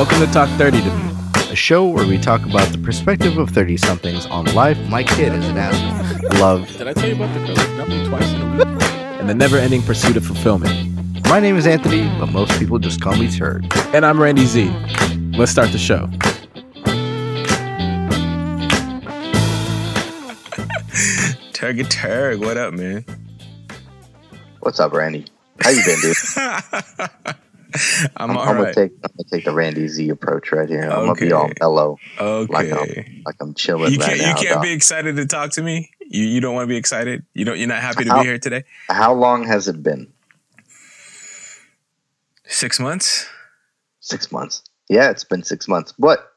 Welcome to Talk 30 to Me. a show where we talk about the perspective of 30 somethings on life, my kid is an asshole, love. Did I tell you about the girl number twice in a week? and the never ending pursuit of fulfillment. My name is Anthony, but most people just call me Turg. And I'm Randy Z. Let's start the show. Turg Turg, what up, man? What's up, Randy? How you been, dude? I'm, I'm, I'm gonna right. take I'm gonna take the Randy Z approach right here. I'm gonna be all mellow, like okay. I'm like I'm chilling You can't now. you can't dog. be excited to talk to me? You you don't want to be excited? You don't you're not happy to How- be here today? How long has it been? Six months? Six months. Yeah, it's been six months. But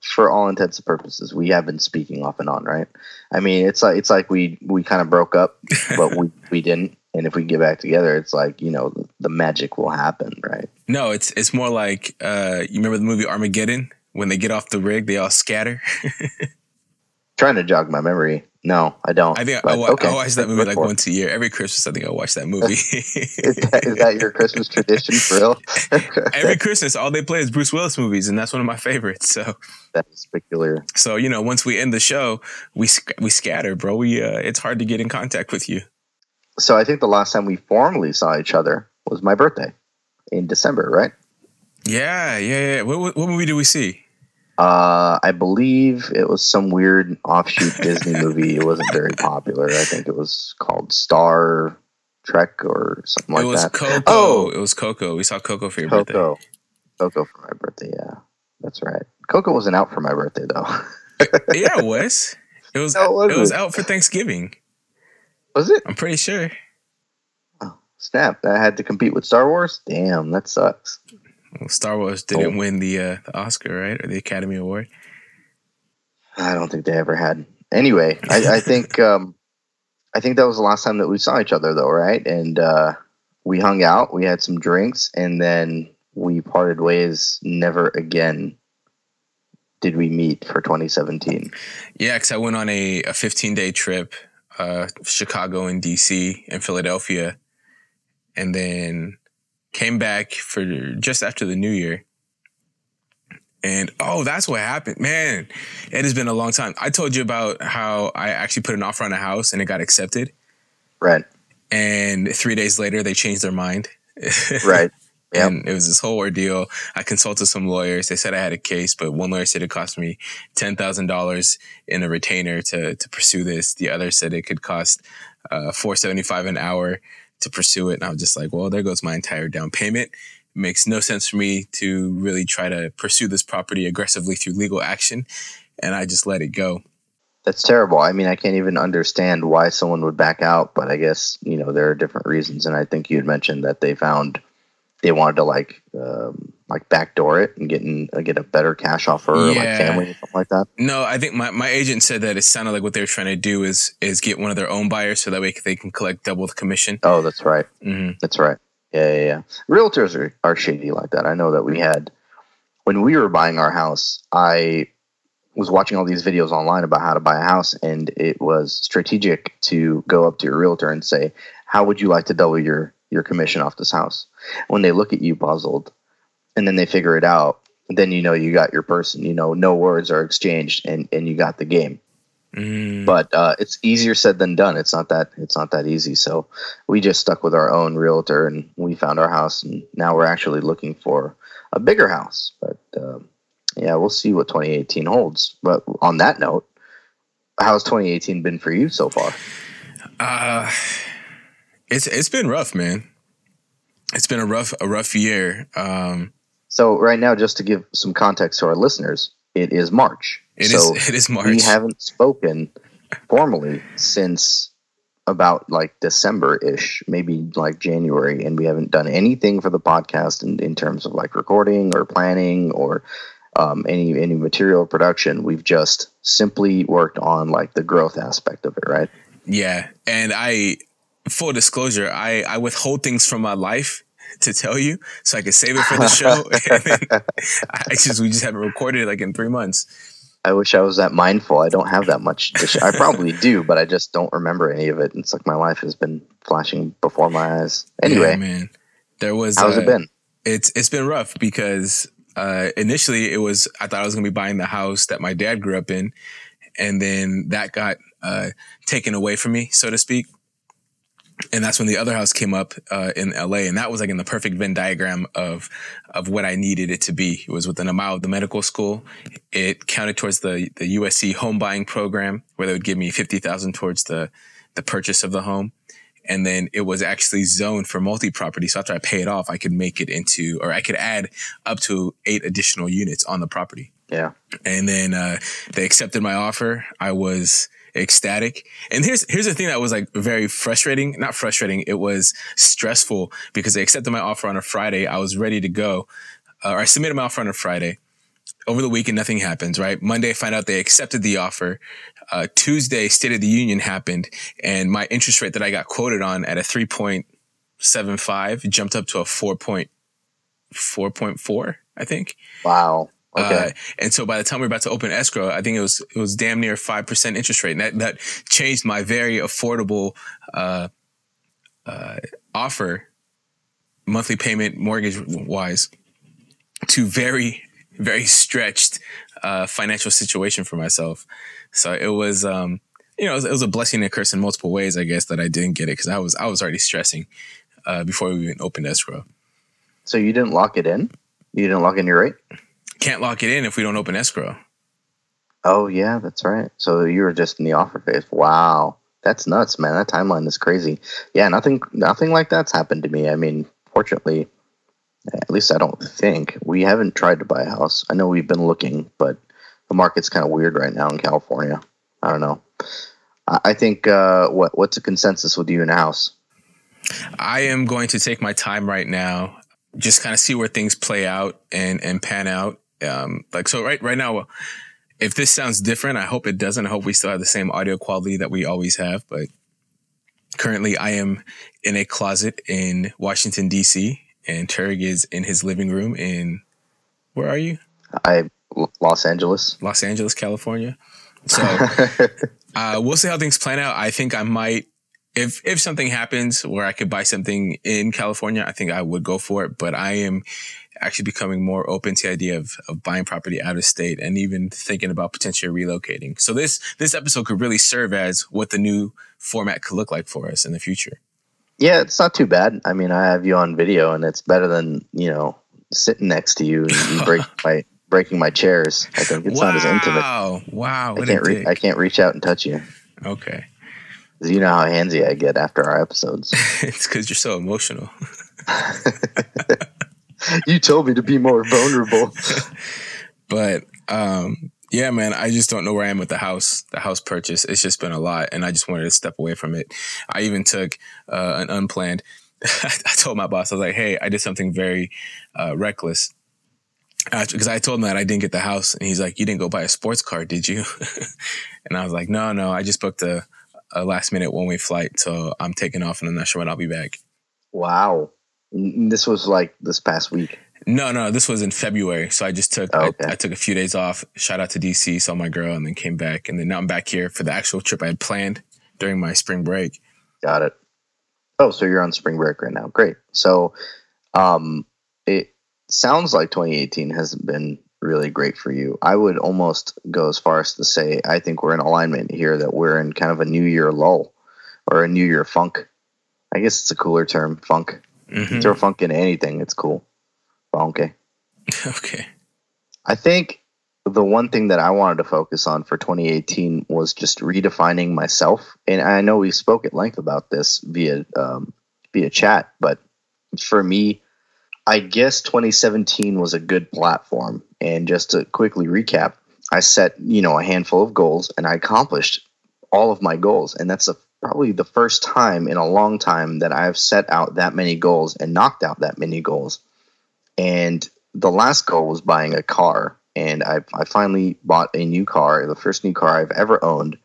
for all intents and purposes, we have been speaking off and on, right? I mean, it's like it's like we we kind of broke up, but we we didn't. And if we get back together, it's like you know the, magic will happen, right? No, it's it's more like uh you remember the movie Armageddon? When they get off the rig, they all scatter. Trying to jog my memory. No, I don't. I think I, But, wa- okay. I watch that movie like once a year. Every Christmas, I think I watch that movie. Is that, is that your Christmas tradition for real? Every Christmas, all they play is Bruce Willis movies, and that's one of my favorites. So, that is peculiar. so you know, once we end the show, we we scatter, bro. We uh, it's hard to get in contact with you. So I think the last time we formally saw each other was my birthday in December, right? Yeah, yeah, yeah. What, what, what movie did we see? Uh, I believe it was some weird offshoot Disney movie. It wasn't very popular. I think it was called Star Trek or something like that. it was that. Coco. Oh! it was Coco. We saw Coco for your birthday. Coco. Coco for my birthday. Yeah, that's right. Coco wasn't out for my birthday though. yeah, it was. It was. No, it it was out for Thanksgiving. Was it? I'm pretty sure. Oh, snap! I had to compete with Star Wars. Damn, that sucks. Well, Star Wars didn't Oh. win the uh, the Oscar, right, or the Academy Award. I don't think they ever had. Anyway, I, I think um, I think that was the last time that we saw each other, though, right? And uh, we hung out, we had some drinks, and then we parted ways. Never again did we meet for 2017. Yeah, because I went on a, a 15 day trip, uh, Chicago and DC and Philadelphia, and then came back for just after the new year. And oh, that's what happened. Man, it has been a long time. I told you about how I actually put an offer on a house and it got accepted. Right, And three days later, they changed their mind. right. Yep. And it was this whole ordeal. I consulted some lawyers. They said I had a case, but one lawyer said it cost me ten thousand dollars in a retainer to to pursue this. The other said it could cost uh, four seventy five an hour to pursue it. And I was just like, well, there goes my entire down payment. It makes no sense for me to really try to pursue this property aggressively through legal action, and I just let it go. That's terrible. I mean, I can't even understand why someone would back out, but I guess you know there are different reasons. And I think you had mentioned that they found they wanted to like um, like backdoor it and get in, uh, get a better cash offer, or like family or something like that. No, I think my, my agent said that it sounded like what they were trying to do is is get one of their own buyers so that way they can collect double the commission. Oh, that's right. hmm That's right. Yeah, yeah, yeah. Realtors are, are shady like that. I know that we had when we were buying our house, I was watching all these videos online about how to buy a house, and it was strategic to go up to your realtor and say, How would you like to double your your commission off this house? When they look at you puzzled and then they figure it out, then you know you got your person. You know, no words are exchanged and, and you got the game Mm. but uh, it's easier said than done. It's not that it's not that easy. So we just stuck with our own realtor and we found our house, and now we're actually looking for a bigger house. But um, yeah, we'll see what 2018 holds. But on that note, how's 2018 been for you so far? Uh, it's it's been rough, man. It's been a rough a rough year. Um, So right now, just to give some context to our listeners, it is March. it is so it is March. we haven't spoken formally since about like December ish, maybe like January, and we haven't done anything for the podcast in, in terms of like recording or planning or um, any any material production. We've just simply worked on like the growth aspect of it, right? yeah, and I full disclosure, I I withhold things from my life to tell you so I can save it for the show. I just we just haven't recorded it like in three months. I wish I was that mindful. I don't have that much. I probably do, but I just don't remember any of it. It's like my life has been flashing before my eyes. Anyway, Yeah, man, there was how's uh, it been? it's it's been rough because uh, initially it was I thought I was going to be buying the house that my dad grew up in, and then that got uh, taken away from me, so to speak. And that's when the other house came up uh, in LA, and that was like in the perfect Venn diagram of of what I needed it to be. It was within a mile of the medical school. It counted towards the the USC home buying program, where they would give me fifty thousand towards the the purchase of the home and then it was actually zoned for multi-property. So after I pay it off, I could make it into, or I could add up to eight additional units on the property. Yeah. And then uh, they accepted my offer. I was ecstatic. And here's here's the thing that was like very frustrating. Not frustrating. It was stressful because they accepted my offer on a Friday. I was ready to go, uh, or I submitted my offer on a Friday. Over the weekend, nothing happens. Right. Monday, I find out they accepted the offer uh, Tuesday, State of the Union happened, and my interest rate that I got quoted on at a 3.75 jumped up to a 4.4.4, I think. Wow. Okay. Uh, and so by the time we are about to open escrow, I think it was it was damn near five percent interest rate, and that that changed my very affordable uh, uh, offer, monthly payment mortgage wise, to very very stretched uh, financial situation for myself. So it was, um, you know, it was, it was, a blessing and a curse in multiple ways, I guess, that I didn't get it because I was I was already stressing uh, before we even opened escrow. So you didn't lock it in? You didn't lock in your rate? Can't lock it in if we don't open escrow. Oh yeah, that's right. So you were just in the offer phase. Wow, that's nuts, man. That timeline is crazy. Yeah, nothing, nothing like that's happened to me. I mean, fortunately, at least I don't think we haven't tried to buy a house. I know we've been looking, but the market's kind of weird right now in California. I don't know. I think uh, what what's a consensus with you in the house? I am going to take my time right now, just kind of see where things play out and and pan out. Um, like so, right right now, if this sounds different, I hope it doesn't. I hope we still have the same audio quality that we always have. But currently, I am in a closet in Washington D.C. and Turg is in his living room in where are you? I Los Angeles. Los Angeles, California. So uh, we'll see how things plan out. I think I might, if if something happens where I could buy something in California, I think I would go for it. But I am actually becoming more open to the idea of, of buying property out of state and even thinking about potentially relocating. So this this episode could really serve as what the new format could look like for us in the future. Yeah, it's not too bad. I mean, I have you on video, and it's better than you know sitting next to you and break my breaking my chairs. I think it's wow. not as intimate. Wow! Wow! I can't re- I can't reach out and touch you. Okay. You know how handsy I get after our episodes. it's because you're so emotional. you told me to be more vulnerable. but um, yeah, man, I just don't know where I am with the house, the house purchase. It's just been a lot, and I just wanted to step away from it. I even took uh, an unplanned. I told my boss, I was like, "Hey, I did something very uh, reckless." because I told him that I didn't get the house, and he's like, "You didn't go buy a sports car, did you?" and I was like, "No, no, I just booked a, a last minute one way flight, so I'm taking off, and I'm not sure when I'll be back." Wow, this was like this past week. No, no, this was in February. So I just took oh, okay. I, I, took a few days off. Shout out to DC, saw my girl, and then came back, and then now I'm back here for the actual trip I had planned during my spring break. Got it. Oh, so you're on spring break right now. Great. So, um, it sounds like 2018 hasn't been really great for you. I would almost go as far as to say I think we're in alignment here that we're in kind of a new year lull or a new year funk. I guess it's a cooler term, funk. Mm-hmm. Throw funk into anything, it's cool. Okay. Okay. I think the one thing that I wanted to focus on for 2018 was just redefining myself. And I know we spoke at length about this via um, via chat, but for me, I guess 2017 was a good platform. And just to quickly recap, I set, you know, a handful of goals and I accomplished all of my goals. And that's a, probably the first time in a long time that I've set out that many goals and knocked out that many goals. And the last goal was buying a car. And I, I finally bought a new car, the first new car I've ever owned.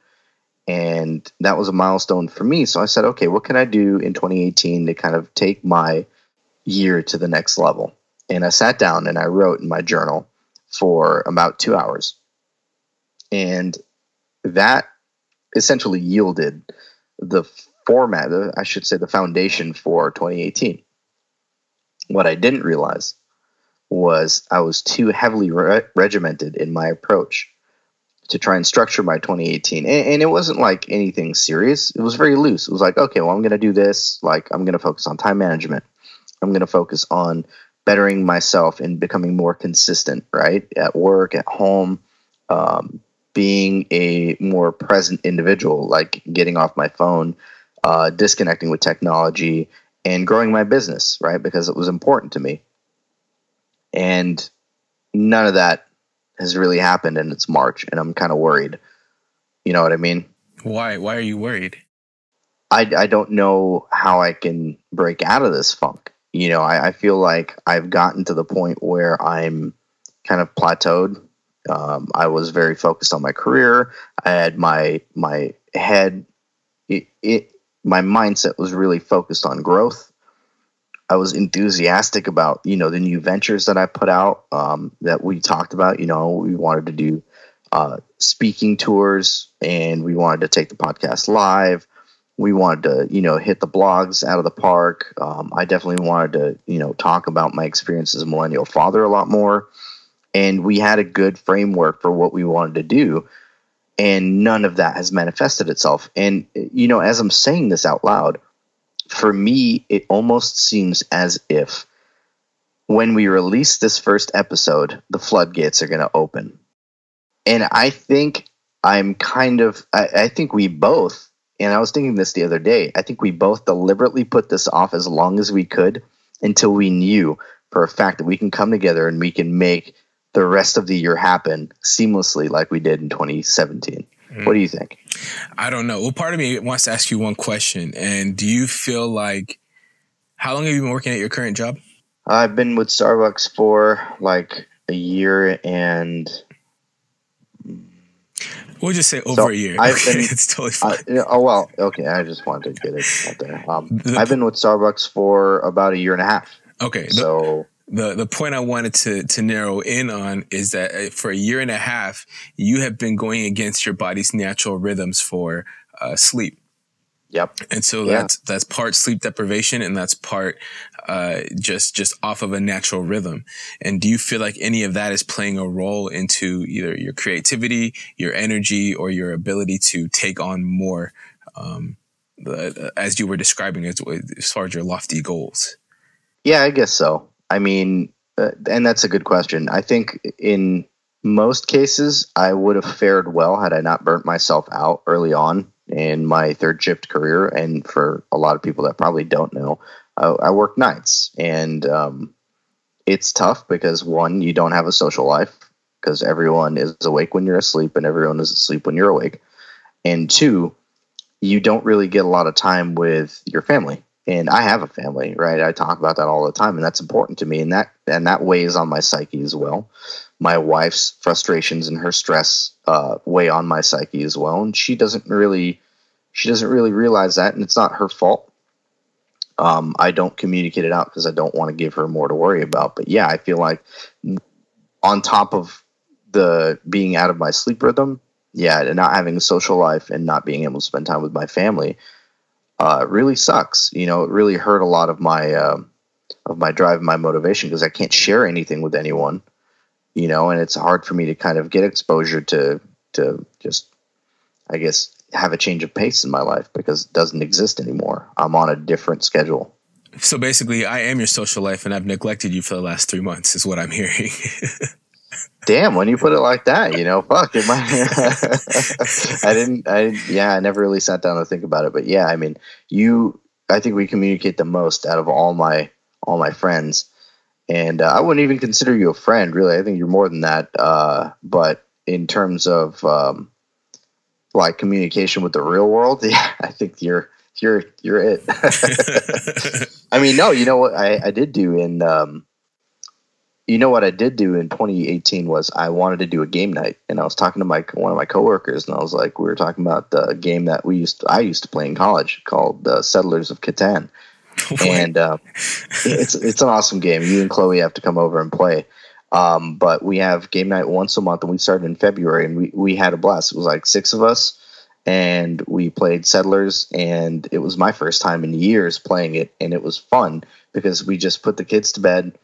And that was a milestone for me. So I said, okay, what can I do in 2018 to kind of take my year to the next level. And I sat down and I wrote in my journal for about two hours. And that essentially yielded the format, I should say, the foundation for 2018. What I didn't realize was I was too heavily re- regimented in my approach to try and structure my 2018. And, and, it wasn't like anything serious. It was very loose. It was like, okay, well, I'm going to do this. Like, I'm going to focus on time management. I'm going to focus on bettering myself and becoming more consistent, right? At work, at home, um, being a more present individual, like getting off my phone, uh, disconnecting with technology, and growing my business, right? Because it was important to me. And none of that has really happened and it's March and I'm kind of worried. You know what I mean? Why? Why are you worried? I, I don't know how I can break out of this funk. You know, I, I feel like I've gotten to the point where I'm kind of plateaued. Um, I was very focused on my career. I had my my head, it, it my mindset was really focused on growth. I was enthusiastic about you know the new ventures that I put out um, that we talked about. You know, we wanted to do uh, speaking tours, and we wanted to take the podcast live. We wanted to you know hit the blogs out of the park. Um, I definitely wanted to you know talk about my experience as a millennial father a lot more, and we had a good framework for what we wanted to do. And none of that has manifested itself. And, you know, as I'm saying this out loud, for me, it almost seems as if when we release this first episode, the floodgates are going to open. And I think I'm kind of, I, I, think we both, and I was thinking this the other day, I think we both deliberately put this off as long as we could until we knew for a fact that we can come together and we can make the rest of the year happen seamlessly like we did in 2017. Mm. What do you think? I don't know. Well, part of me wants to ask you one question. And do you feel like, how long have you been working at your current job? I've been with Starbucks for like a year and. We'll just say over so a year. I've okay, been, it's totally fine. Oh well, okay. I just wanted to get it out there. Um, the, I've been with Starbucks for about a year and a half. Okay, so the the point I wanted to to narrow in on is that uh, for a year and a half, you have been going against your body's natural rhythms for uh, sleep. Yep. And so yeah. that's that's part sleep deprivation, and that's part uh, just just off of a natural rhythm. And do you feel like any of that is playing a role into either your creativity, your energy, or your ability to take on more, um, the, as you were describing as, as far as your lofty goals? Yeah, I guess so. I mean, uh, and that's a good question. I think in most cases, I would have fared well had I not burnt myself out early on in my third shift career. And for a lot of people that probably don't know, I, I work nights, and um, it's tough because one, you don't have a social life because everyone is awake when you're asleep, and everyone is asleep when you're awake. And two, you don't really get a lot of time with your family and I have a family, right? I talk about that all the time, and that's important to me, and that and that weighs on my psyche as well. My wife's frustrations and her stress uh, weigh on my psyche as well, and she doesn't really she doesn't really realize that, and it's not her fault. Um, I don't communicate it out because I don't want to give her more to worry about. But yeah, I feel like on top of the being out of my sleep rhythm, yeah, and not having a social life and not being able to spend time with my family, uh, really sucks. You know, it really hurt a lot of my uh, of my drive and my motivation because I can't share anything with anyone. You know, and it's hard for me to kind of get exposure to to just, I guess, have a change of pace in my life because it doesn't exist anymore. I'm on a different schedule. So basically, I am your social life, and I've neglected you for the last three months. Is what I'm hearing. Damn, when you put it like that, you know, fuck. It might, I didn't. I yeah, I never really sat down to think about it, but yeah, I mean, you. I think we communicate the most out of all my all my friends, and uh, I wouldn't even consider you a friend, really. I think you're more than that. Uh, but in terms of um, like communication with the real world, yeah, I think you're you're you're it. I mean, no, you know what I, I did do in um, you know what I did do in 2018 was I wanted to do a game night, and I was talking to my one of my coworkers, and I was like, we were talking about the game that we used to, I used to play in college called uh, Settlers of Catan, and uh, it's it's an awesome game. You and Chloe have to come over and play. Um, but we have game night once a month, and we started in February, and we we had a blast. It was like six of us, and we played Settlers, and it was my first time in years playing it, and it was fun because we just put the kids to bed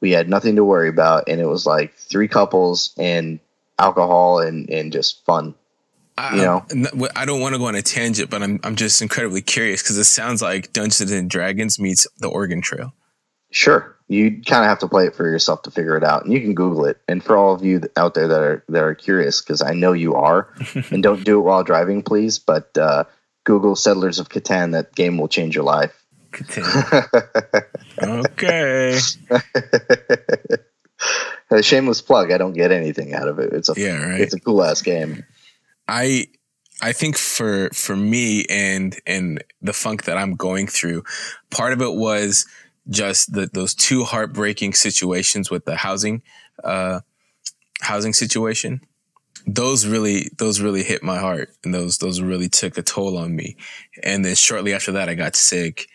We had nothing to worry about, and it was like three couples and alcohol and and just fun. I, You know? I don't want to go on a tangent, but I'm I'm just incredibly curious because it sounds like Dungeons and Dragons meets the Oregon Trail. Sure, you kind of have to play it for yourself to figure it out, and you can Google it. And for all of you out there that are that are curious, because I know you are, and don't do it while driving, please. But uh, Google Settlers of Catan. That game will change your life. Okay. a shameless plug. I don't get anything out of it. It's a Yeah, right. it's a cool ass game. I I think for for me and and the funk that I'm going through, part of it was just the, those two heartbreaking situations with the housing uh, housing situation. Those really those really hit my heart, and those those really took a toll on me. And then shortly after that, I got sick,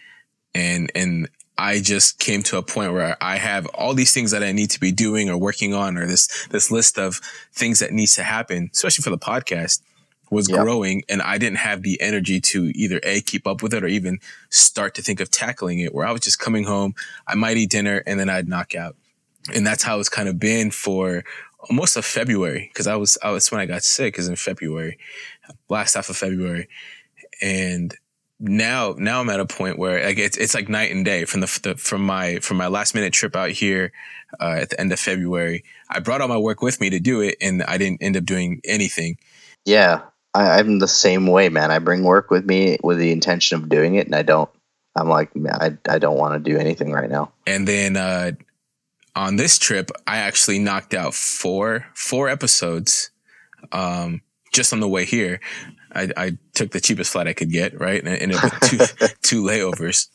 and and I just came to a point where I have all these things that I need to be doing or working on, or this this list of things that needs to happen, especially for the podcast, was Yeah. growing, and I didn't have the energy to either a keep up with it or even start to think of tackling it. Where I was just coming home, I might eat dinner, and then I'd knock out, and that's how it's kind of been for almost of February because I was I was when I got sick is in February, last half of February, and now now I'm at a point where like it's it's like night and day from the, the from my from my last minute trip out here uh, at the end of February. I brought all my work with me to do it, and I didn't end up doing anything. Yeah, I, I'm the same way, man. I bring work with me with the intention of doing it, and I don't. I'm like, man, I I don't want to do anything right now. And then uh, on this trip, I actually knocked out four four episodes um, just on the way here. I, I took the cheapest flight I could get, right, and I ended up with two two layovers.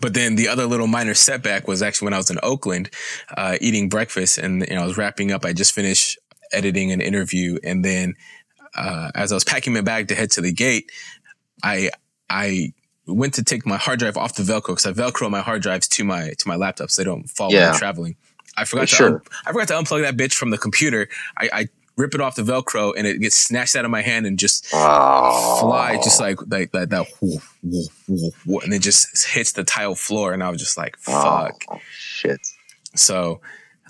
But then the other little minor setback was actually when I was in Oakland, uh, eating breakfast, and you know, I was wrapping up. I just finished editing an interview, and then uh, as I was packing my bag to head to the gate, I I went to take my hard drive off the Velcro because I Velcro my hard drives to my to my laptop so they don't fall when Yeah. I'm traveling. I forgot to Sure. un- I forgot to unplug that bitch from the computer. I, I rip it off the Velcro and it gets snatched out of my hand and just Oh, fly just like like that that whoof, whoof, whoof, whoof, and it just hits the tile floor and I was just like fuck. Oh, shit. So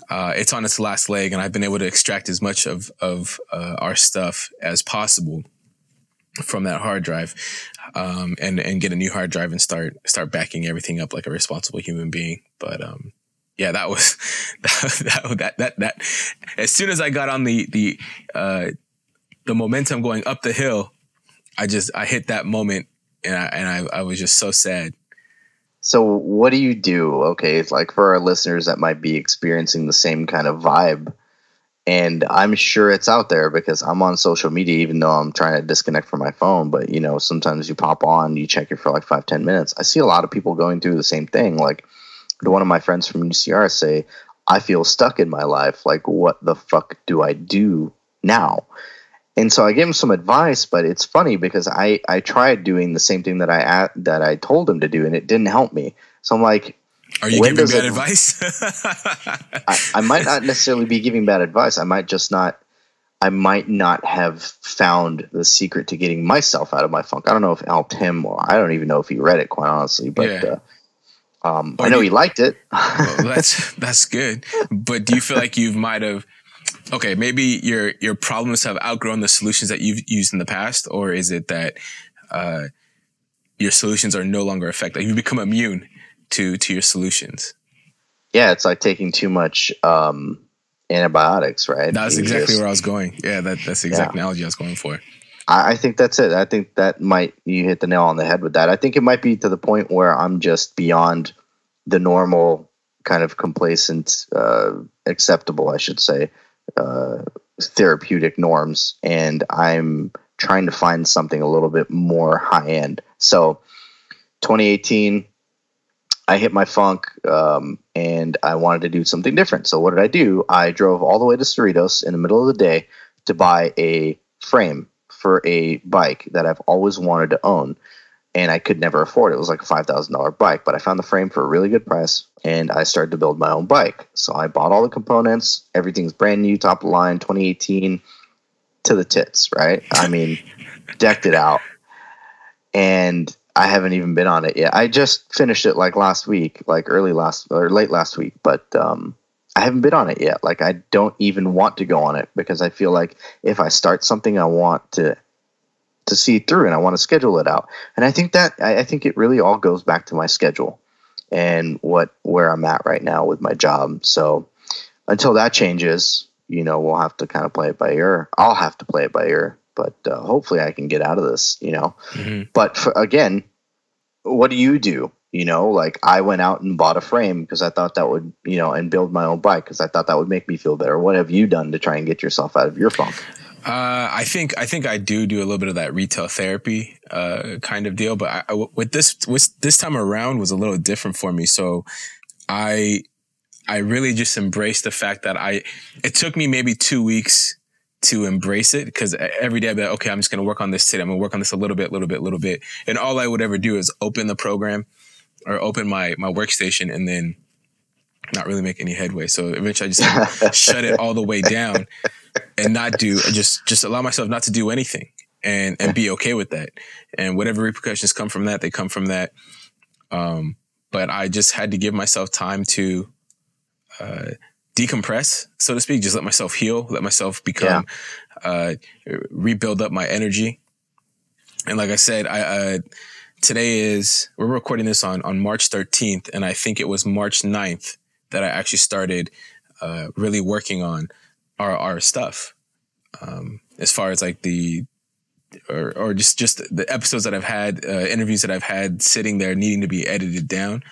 uh, it's on its last leg, and I've been able to extract as much of of uh, our stuff as possible from that hard drive, um, and and get a new hard drive and start start backing everything up like a responsible human being. But um, yeah, that was that, that that that as soon as I got on the the uh, the momentum going up the hill, I just I hit that moment, and I and I, I was just so sad. So what do you do? Okay, it's like for our listeners that might be experiencing the same kind of vibe, and I'm sure it's out there because I'm on social media, even though I'm trying to disconnect from my phone. But you know, sometimes you pop on, you check it for like five, ten minutes. I see a lot of people going through the same thing. Like one of my friends from UCR say, "I feel stuck in my life. Like, what the fuck do I do now?" And so I gave him some advice, but it's funny because I, I tried doing the same thing that I that I told him to do, and it didn't help me. So I'm like, Are you giving bad it- advice? I, I might not necessarily be giving bad advice. I might just not. I might not have found the secret to getting myself out of my funk. I don't know if it helped him, or I don't even know if he read it, quite honestly. But Yeah. uh, um, I know you- he liked it. well, that's that's good. But do you feel like you might have? Okay, maybe your your problems have outgrown the solutions that you've used in the past, or is it that uh, your solutions are no longer effective? You become immune to to your solutions. yeah, it's like taking too much um, antibiotics, right? That's exactly just- where I was going. Yeah, that, that's the exact Yeah. analogy I was going for. I, I think that's it. I think that might you hit the nail on the head with that. I think it might be to the point where I'm just beyond the normal kind of complacent, uh, acceptable, I should say, uh, therapeutic norms, and I'm trying to find something a little bit more high end. So, 2018, I hit my funk, um, and I wanted to do something different. So, what did I do? I drove all the way to Cerritos in the middle of the day to buy a frame for a bike that I've always wanted to own and I could never afford it. It was like a $5,000 bike, but I found the frame for a really good price and I started to build my own bike. So I bought all the components, everything's brand new, top of line, 2018 to the tits, right? I mean, decked it out. And I haven't even been on it yet. I just finished it like last week, like early last or late last week, but um I haven't been on it yet. Like I don't even want to go on it because I feel like if I start something, I want to to see through and I want to schedule it out. And I think that I, I think it really all goes back to my schedule and what where I'm at right now with my job. So until that changes, you know, we'll have to kind of play it by ear. I'll have to play it by ear, but uh, hopefully I can get out of this, you know. Mm-hmm. But for, again, what do you do? You know, like I went out and bought a frame because I thought that would, you know, and build my own bike because I thought that would make me feel better. What have you done to try and get yourself out of your funk? Uh, I think I think I do do a little bit of that retail therapy uh, kind of deal, but I, I, with this with this time around was a little different for me. So I I really just embraced the fact that I it took me maybe two weeks to embrace it because every day I'd be like, okay, I'm just gonna work on this today. I'm gonna work on this a little bit, a little bit, a little bit, and all I would ever do is open the program or open my my workstation and then not really make any headway. So eventually I just shut it all the way down and not do just just allow myself not to do anything and and be okay with that. And whatever repercussions come from that, they come from that. Um, but I just had to give myself time to uh, decompress, so to speak. Just let myself heal, let myself become yeah. uh, rebuild up my energy. And like I said, I uh, today is we're recording this on on March 13th, and I think it was March 9th that I actually started uh, really working on our our stuff. Um, as far as like the or or just just the episodes that I've had, uh, interviews that I've had sitting there needing to be edited down.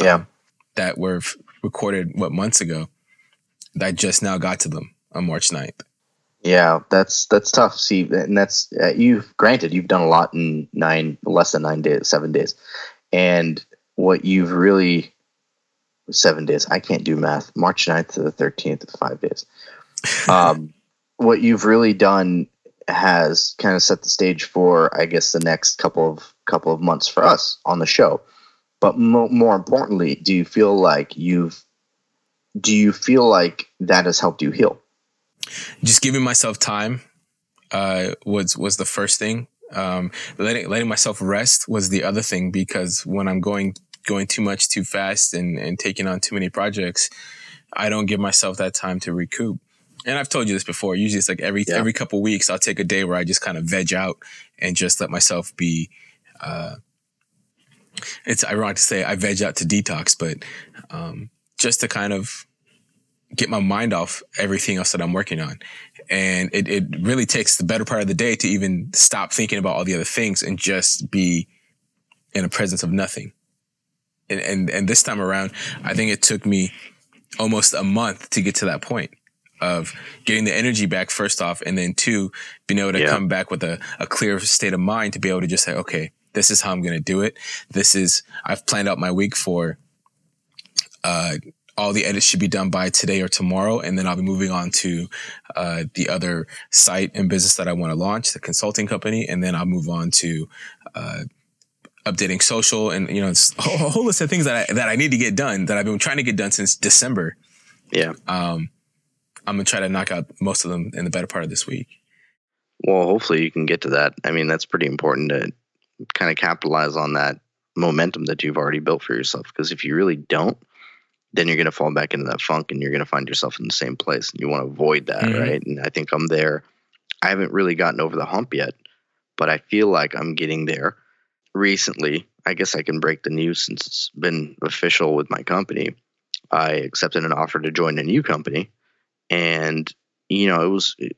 Yeah, um, that were f- recorded what months ago. That just now got to them on March 9th. Yeah, that's that's tough. See, and that's uh, you've granted you've done a lot in nine less than nine days, seven days, and what you've really seven days. I can't do math. March 9th to the 13th, five days. Um, what you've really done has kind of set the stage for, I guess, the next couple of couple of months for us on the show. But mo- more importantly, do you feel like you've do you feel like that has helped you heal? Just giving myself time uh, was was the first thing. Um, letting letting myself rest was the other thing because when I'm going going too much too fast and and taking on too many projects, I don't give myself that time to recoup and I've told you this before. Usually, it's like every yeah. every couple weeks, I'll take a day where I just kind of veg out and just let myself be. Uh, it's ironic to say I veg out to detox, but um, just to kind of get my mind off everything else that I'm working on. And it, it really takes the better part of the day to even stop thinking about all the other things and just be in a presence of nothing. And, and, and this time around, I think it took me almost a month to get to that point of getting the energy back first off, and then two, being able to yeah. come back with a, a clear state of mind to be able to just say, okay, this is how I'm going to do it. This is, I've planned out my week for, uh, all the edits should be done by today or tomorrow. And then I'll be moving on to, uh, the other site and business that I want to launch, the consulting company. And then I'll move on to, uh, updating social and, you know, it's a whole list of things that I, that I need to get done that I've been trying to get done since December. Yeah. Um, I'm gonna try to knock out most of them in the better part of this week. Well, hopefully you can get to that. I mean, that's pretty important to kind of capitalize on that momentum that you've already built for yourself. Because if you really don't, then you're going to fall back into that funk and you're going to find yourself in the same place. And you want to avoid that, mm-hmm. right? And I think I'm there. I haven't really gotten over the hump yet, but I feel like I'm getting there. Recently, I guess I can break the news since it's been official with my company. I accepted an offer to join a new company and you know it was it,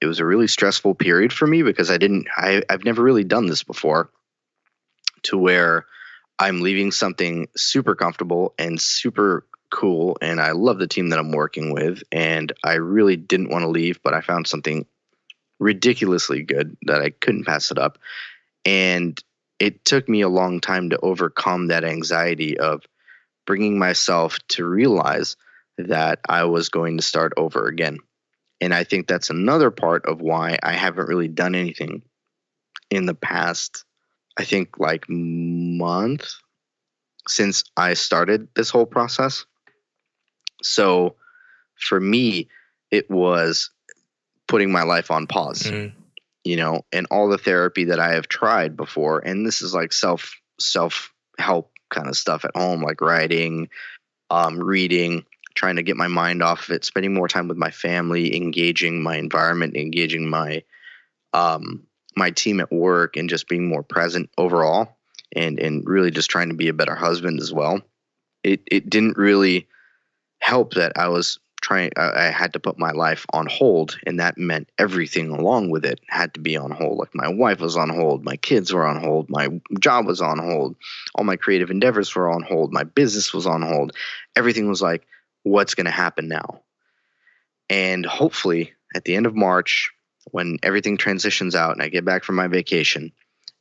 it was a really stressful period for me because I didn't I I've never really done this before to where I'm leaving something super comfortable and super cool and I love the team that I'm working with and I really didn't want to leave but I found something ridiculously good that I couldn't pass it up and it took me a long time to overcome that anxiety of bringing myself to realize that I was going to start over again. And I think that's another part of why I haven't really done anything in the past, I think like month since I started this whole process. So for me, it was putting my life on pause, mm-hmm. you know, and all the therapy that I have tried before. And this is like self, self help kind of stuff at home, like writing, um, reading, trying to get my mind off of it, spending more time with my family, engaging my environment, engaging my um, my team at work, and just being more present overall, and and really just trying to be a better husband as well. It it didn't really help that I was trying. I, had to put my life on hold, and that meant everything along with it had to be on hold. Like my wife was on hold, my kids were on hold, my job was on hold, all my creative endeavors were on hold, my business was on hold. Everything was like, what's going to happen now? And hopefully, at the end of March, when everything transitions out and I get back from my vacation,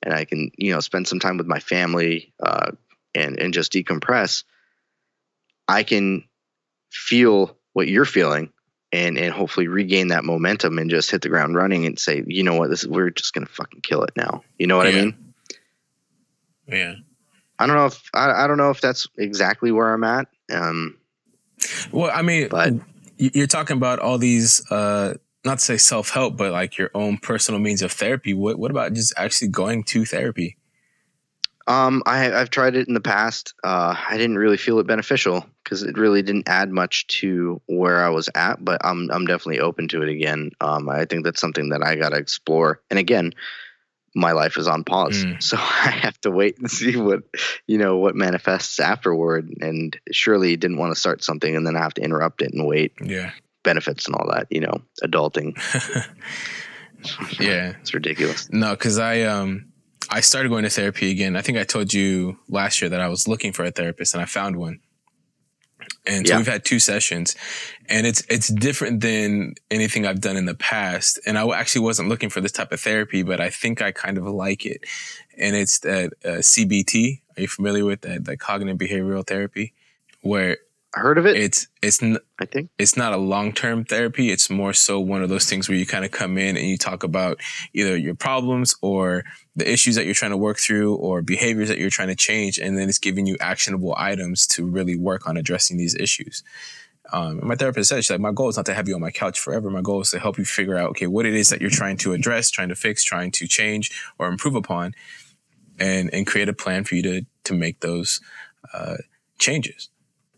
and I can, you know, spend some time with my family uh, and and just decompress, I can feel what you're feeling and and hopefully regain that momentum and just hit the ground running and say, you know what, this is we're just gonna fucking kill it now. You know what Yeah. I mean? Yeah. I don't know if I, I don't know if that's exactly where I'm at. Um, Well, I mean, But- you're talking about all these, uh, not to say self help, but like your own personal means of therapy. What What about just actually going to therapy? Um, I, I've tried it in the past. Uh, I didn't really feel it beneficial because it really didn't add much to where I was at. But I'm I'm definitely open to it again. Um, I think that's something that I got to explore. And again, my life is on pause, Mm. so I have to wait and see what you know what manifests afterward. And surely didn't want to start something and then I have to interrupt it and wait Yeah. benefits and all that. You know, adulting. Yeah. It's ridiculous. No, because I um I started going to therapy again. I think I told you last year that I was looking for a therapist and I found one. And so Yeah. we've had two sessions, and it's it's different than anything I've done in the past. And I actually wasn't looking for this type of therapy, but I think I kind of like it. And it's that uh, CBT. Are you familiar with that? That cognitive behavioral therapy, where I heard of it. it's it's n- I think. it's not a long term therapy. It's more so one of those things where you kind of come in and you talk about either your problems or the issues that you're trying to work through or behaviors that you're trying to change. And then it's giving you actionable items to really work on addressing these issues. Um, my therapist said, she's like, my goal is not to have you on my couch forever. My goal is to help you figure out, okay, what it is that you're trying to address, trying to fix, trying to change or improve upon and, and create a plan for you to, to make those, uh, changes.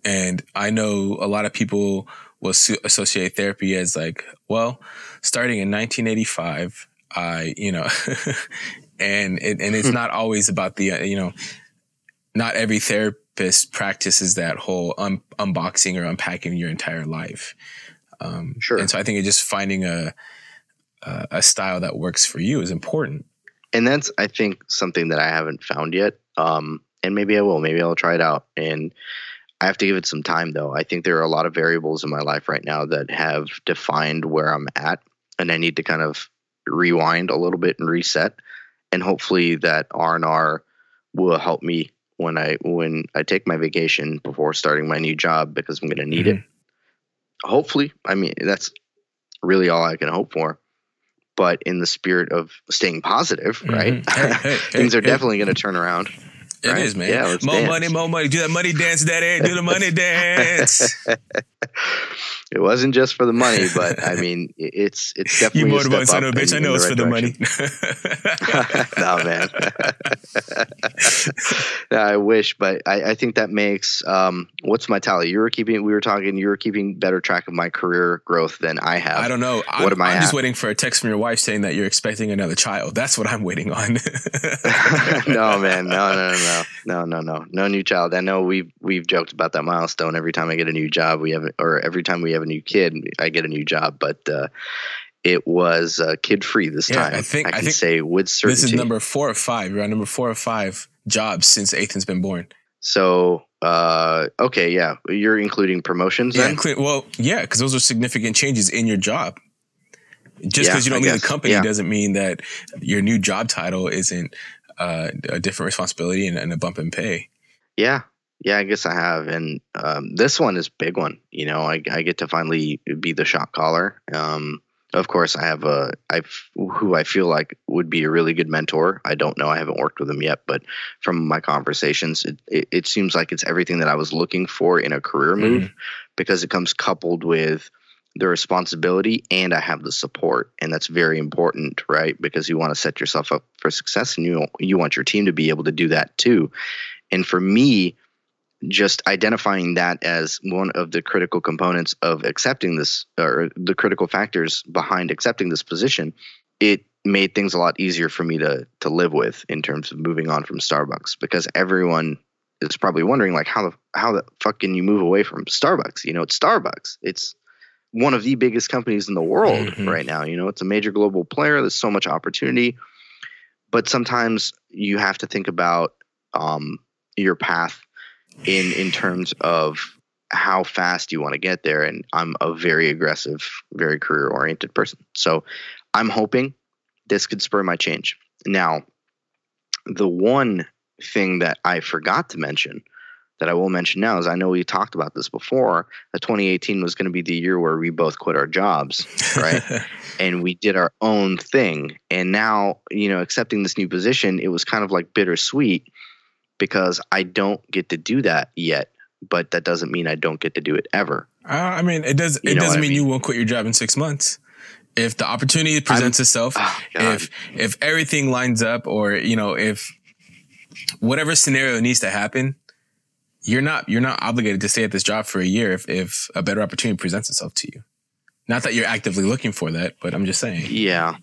And I know a lot of people will su- associate therapy as like, well, starting in 1985, I, you know, and it, and it's not always about the, uh, you know, not every therapist practices that whole un- unboxing or unpacking your entire life. Um, Sure. And so I think it's just finding a, a a style that works for you is important. and that's I think something that I haven't found yet. Um, and maybe I will. Maybe I'll try it out. And I have to give it some time, though. I think there are a lot of variables in my life right now that have defined where I'm at, and I need to kind of rewind a little bit and reset. And hopefully, that R and R will help me when I when I take my vacation before starting my new job because I'm going to need it. Hopefully, I mean that's really all I can hope for. But in the spirit of staying positive, right? Mhm. Hey, hey, Things hey, are hey. definitely going to turn around. It Right? is, man. Yeah, more dance. money, more money. Do that money dance, daddy. Do the money dance. It wasn't just for the money, but I mean, it's it's you definitely a motivated son of a bitch. I know it's for the direction. money. no, man. no, I wish, but I, I think that makes um, what's my tally? You were keeping. We were talking. You were keeping better track of my career growth than I have. I don't know. I'm, What am I I'm just waiting for a text from your wife saying that you're expecting another child. That's what I'm waiting on. no, man, no, no, no, no, no, no, no no, no new child. I know we've we've joked about that milestone. Every time I get a new job, we have, or every time we have a new kid, I get a new job. But uh, it was uh, kid free this Yeah, time. I think- I can think say with certainty. this is number four or five. You're on number four or five jobs since Ethan's been born. So, uh, okay, yeah, you're including promotions Yeah, well, yeah, because those are significant changes in your job. Just Yeah, because you don't I leave guess. the company Yeah. doesn't mean that your new job title isn't uh, a different responsibility and, and a bump in pay. Yeah, yeah, I guess I have, and um, this one is big one. You know, I, I get to finally be the shot caller. Um, of course, I have a I who I feel like would be a really good mentor. I don't know, I haven't worked with him yet, but from my conversations, it, it, it seems like it's everything that I was looking for in a career move because it comes coupled with the responsibility and I have the support, and that's very important, right? Because you want to set yourself up for success, and you you want your team to be able to do that too. And for me, just identifying that as one of the critical components of accepting this or the critical factors behind accepting this position it made things a lot easier for me to to live with in terms of moving on from Starbucks because everyone is probably wondering like how the how the fuck can you move away from Starbucks? You know, it's Starbucks. It's one of the biggest companies in the world Mhm. right now. You know, it's a major global player. There's so much opportunity, but sometimes you have to think about um, your path in in terms of how fast you want to get there. And I'm a very aggressive, very career oriented person, so I'm hoping this could spur my change. Now, the one thing that I forgot to mention that I will mention now is I know we talked about this before that 2018 was going to be the year where we both quit our jobs, right? and we did our own thing. And now, you know, accepting this new position, it was kind of like bittersweet because I don't get to do that yet, but that doesn't mean I don't get to do it ever. Uh, I mean, it does. You it doesn't I mean, you won't quit your job in six months. If the opportunity presents itself, Oh, if if everything lines up, or you know, if whatever scenario needs to happen, you're not you're not obligated to stay at this job for a year if if a better opportunity presents itself to you. Not that you're actively looking for that, but I'm just saying. Yeah.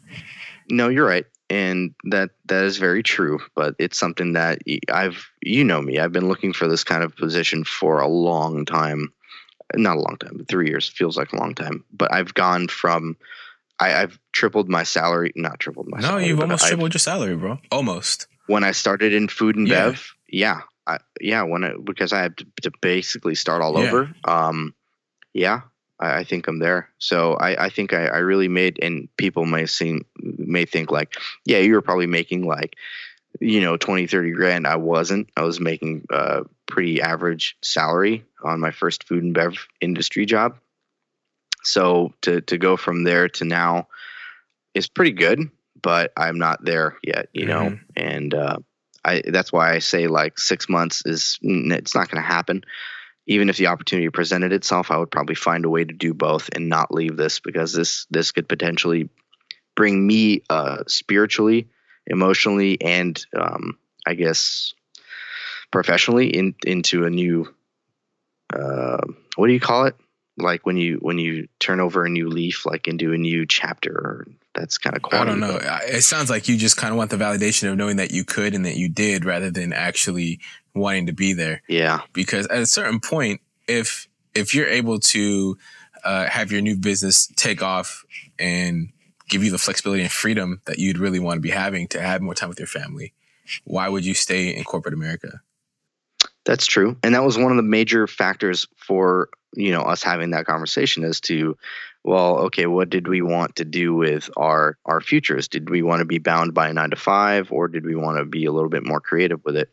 No, you're right. And that that is very true, but it's something that I've you know me, I've been looking for this kind of position for a long time. Not a long time, but 3 years feels like a long time. But I've gone from I, I've tripled my salary, not tripled my No, salary. No, you've almost I've- tripled your salary, bro. Almost. when I started in food and Yeah. bev, yeah, I, yeah, when I, because I had to, to basically start all Yeah. over. Um, yeah, I, I think I'm there. So I, I think I, I really made, and people may seem may think like, yeah, you were probably making like, you know, 20, 30 grand. I wasn't. I was making a pretty average salary on my first food and bev industry job. So to to go from there to now is pretty good, but I'm not there yet, you know. And uh, I that's why I say like six months is it's not going to happen. Even if the opportunity presented itself, I would probably find a way to do both and not leave this because this this could potentially bring me uh, spiritually, emotionally, and um, I guess professionally in, into a new uh, what do you call it? Like when you when you turn over a new leaf, like into a new chapter. That's kind of I don't know. It sounds like you just kind of want the validation of knowing that you could and that you did rather than actually wanting to be there. Yeah, Because at a certain point, if if you're able to uh, have your new business take off and give you the flexibility and freedom that you'd really want to be having to have more time with your family, why would you stay in corporate America? That's true. And that was one of the major factors for, you know, us having that conversation as to, well, okay, what did we want to do with our our futures? Did we want to be bound by a 9 to 5 or did we want to be a little bit more creative with it?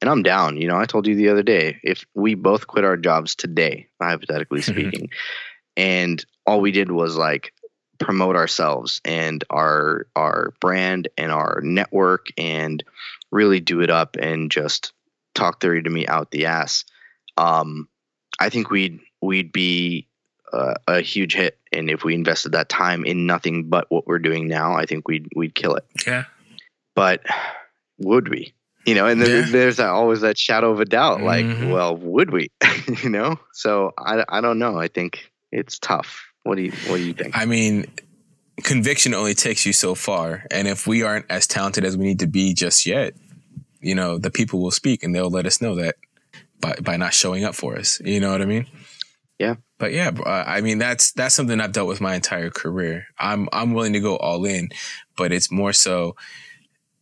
And I'm down. You know, I told you the other day, if we both quit our jobs today, hypothetically speaking, and all we did was like promote ourselves and our our brand and our network and really do it up and just talk theory to me out the ass. Um, I think we'd we'd be uh, a huge hit, and if we invested that time in nothing but what we're doing now, I think we'd we'd kill it. Yeah. But would we? You know, and then Yeah. there's that, always that shadow of a doubt. Like, Mhm. well, would we? you know, so I, I don't know. I think it's tough. What do you What do you think? I mean, conviction only takes you so far. And if we aren't as talented as we need to be just yet, you know, the people will speak and they'll let us know that by, by not showing up for us. You know what I mean? Yeah. But yeah, I mean, that's, that's something I've dealt with my entire career. I'm, I'm willing to go all in, but it's more so,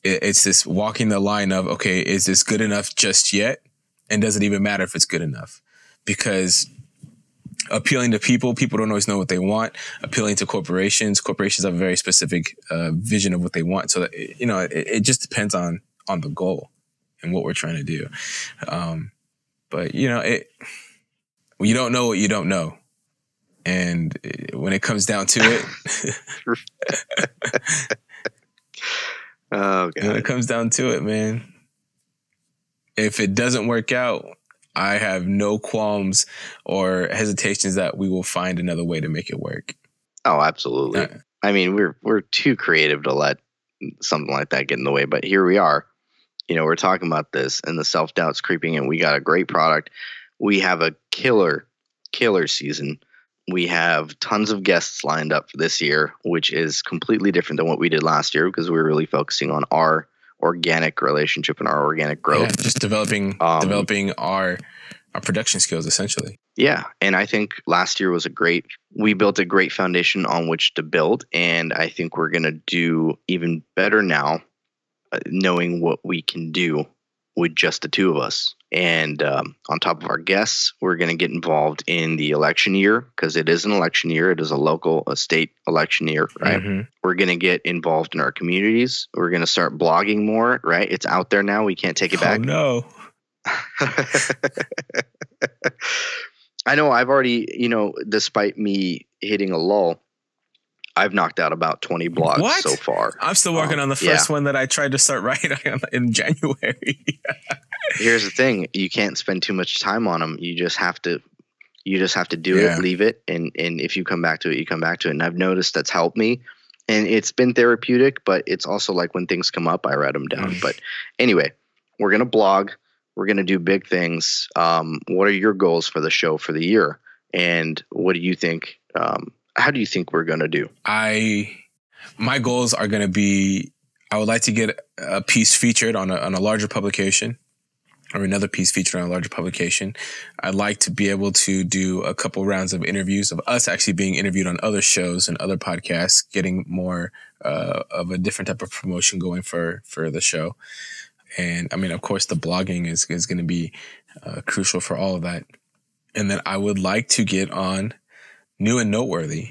it's this walking the line of, okay, is this good enough just yet? And does it even matter if it's good enough? Because appealing to people, people don't always know what they want. Appealing to corporations, corporations have a very specific uh, vision of what they want. So that, you know, it, it just depends on on the goal and what we're trying to do. Um, but you know, it you don't know what you don't know, and when it comes down to it, Oh when it comes down to it, man, if it doesn't work out. I have no qualms or hesitations that we will find another way to make it work. Oh, absolutely. I mean, we're we're too creative to let something like that get in the way, but here we are. you know, we're talking about this and the self doubt's creeping in. We got a great product. We have a killer, killer season. We have tons of guests lined up for this year, which is completely different than what we did last year because we were really focusing on our organic relationship and our organic growth. Yeah, just developing Um, developing our our production skills essentially. Yeah, and I think last year was a great. We built a great foundation on which to build, and I think we're gonna do even better now, uh, knowing what we can do with just the two of us. And um, on top of our guests, we're gonna get involved in the election year because it is an election year. It is a local, a state election year, right? Mhm. We're gonna get involved in our communities. We're gonna start blogging more, right? It's out there now. We can't take it back. Oh no. I know I've already, you know, despite me hitting a lull, I've knocked out about 20 blogs What? so far. I'm still working Um, on the yeah. first one that I tried to start writing in January. Here's the thing, you can't spend too much time on them. You just have to you just have to do Yeah. it, leave it, and and if you come back to it, you come back to it. And I've noticed that's helped me. And it's been therapeutic, but it's also like when things come up, I write them down. Mm. But anyway, we're gonna blog. We're gonna do big things. Um, what are your goals for the show for the year? And what do you think? Um, how do you think we're gonna do? I my goals are going to be I would like to get a piece featured on a on a larger publication or another piece featured on a larger publication. I'd like to be able to do a couple rounds of interviews of us actually being interviewed on other shows and other podcasts, getting more uh, of a different type of promotion going for for the show. And I mean, of course, the blogging is is going to be uh, crucial for all of that. And then I would like to get on new and noteworthy.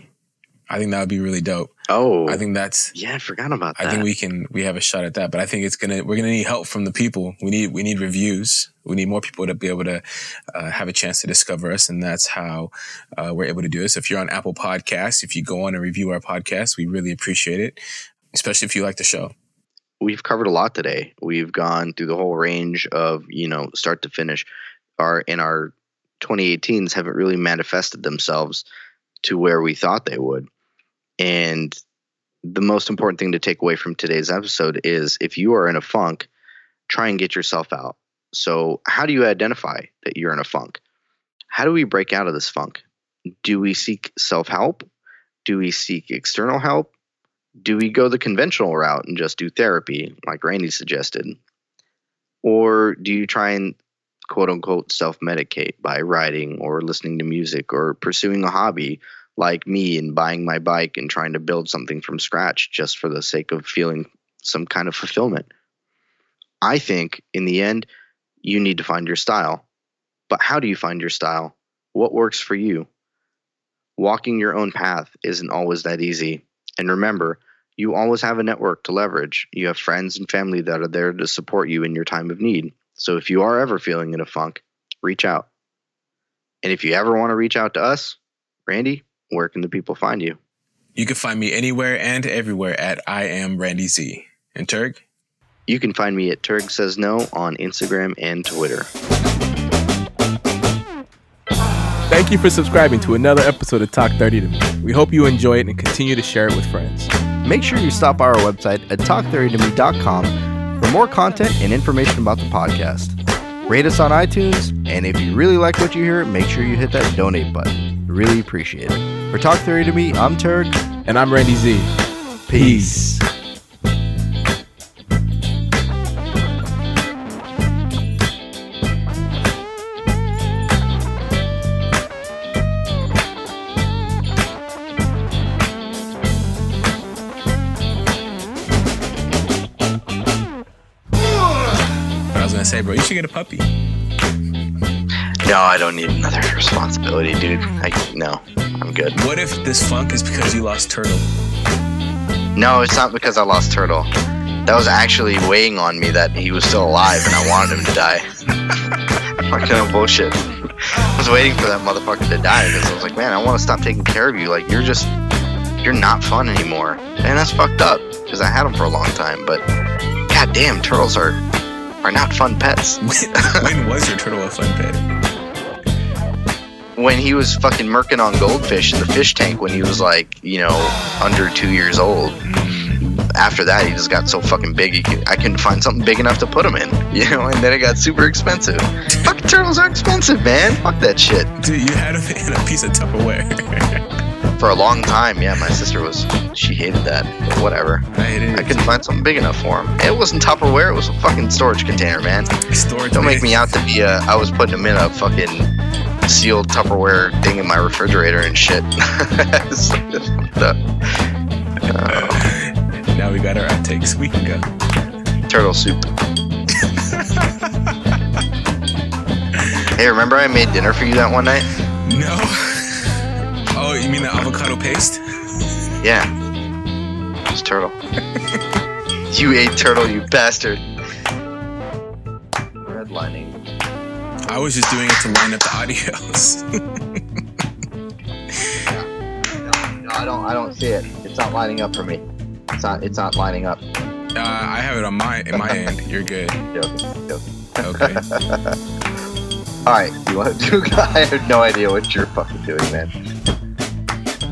I think that would be really dope. Oh, I think that's yeah, I forgot about that. I think we can we have a shot at that, but I think it's gonna we're gonna need help from the people. We need we need reviews. We need more people to be able to uh, have a chance to discover us, and that's how uh, we're able to do this. If you're on Apple Podcasts, if you go on and review our podcast, we really appreciate it, especially if you like the show. we've covered a lot today. We've gone through the whole range of, you know, start to finish. Our in our 2018s haven't really manifested themselves to where we thought they would. And the most important thing to take away from today's episode is if you are in a funk, try and get yourself out. So, how do you identify that you're in a funk? How do we break out of this funk? Do we seek self help? Do we seek external help? do we go the conventional route and just do therapy like randy suggested or do you try and quote unquote self medicate by writing or listening to music or pursuing a hobby like me and buying my bike and trying to build something from scratch just for the sake of feeling some kind of fulfillment. I think in the end you need to find your style. But how do you find your style? What works for you? Walking your own path isn't always that easy. And remember, you always have a network to leverage. You have friends and family that are there to support you in your time of need. So if you are ever feeling in a funk, reach out. And if you ever want to reach out to us, Randy, where can the people find you? You can find me anywhere and everywhere at I am Randy Z. And Turg, You can find me at Turg Says No on Instagram and Twitter. Thank you for subscribing to another episode of Talk 30 to Me. We hope you enjoy it and continue to share it with friends. Make sure you stop by our website at talk30tome.com for more content and information about the podcast. Rate us on iTunes, and if you really like what you hear, make sure you hit that donate button. Really appreciate it. For Talk 30 to Me, I'm Turg. And I'm Randy Z. Peace. but Gonna say, bro, you should get a puppy. No, I don't need another responsibility, dude. I, no, I'm good. What if this funk is because you lost Turtle? No, it's not because I lost Turtle. That was actually weighing on me that he was still alive and I wanted him to die. Fucking bullshit. I was waiting for that motherfucker to die because I was like, man, I want to stop taking care of you. Like, you're just, you're not fun anymore. And that's fucked up because I had him for a long time. But, god damn, turtles are, are not fun pets. when was your turtle a fun pet? when he was fucking murking on goldfish in the fish tank when he was like, you know, under two years old. Mm. after that, he just got so fucking big. He could, I couldn't find something big enough to put him in, you know. And then it got super expensive. fucking turtles are expensive, man. Fuck that shit. Dude, you had him in a piece of Tupperware. For a long time, yeah. My sister was she hated that, but whatever. I hated it. I couldn't find something big enough for him. It wasn't Tupperware. It was a fucking storage container, man. Storage Don't make me out to be a. I was putting them in a fucking sealed Tupperware thing in my refrigerator and shit. Up. Now we got our outtakes. We can go. Uh, turtle soup. hey, remember I made dinner for you that one night? No. Oh, you mean the avocado paste? Yeah. It's turtle. you ate turtle, you bastard. Redlining. I was just doing it to line up the audios. No, I don't. I don't see it. It's not lining up for me. It's not. It's not lining up. Uh, I have it on my in my end. You're good. Joking. Joking. Okay. All right. You want to do? I have no idea what you're fucking doing, man.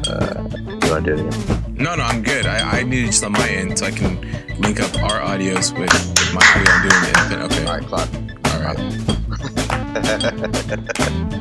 Uh, you want to do it again? No, no, I'm good. I, I need it just on my end so I can link up our audios with, with my audio I'm doing it. Okay. All right, clock. All right.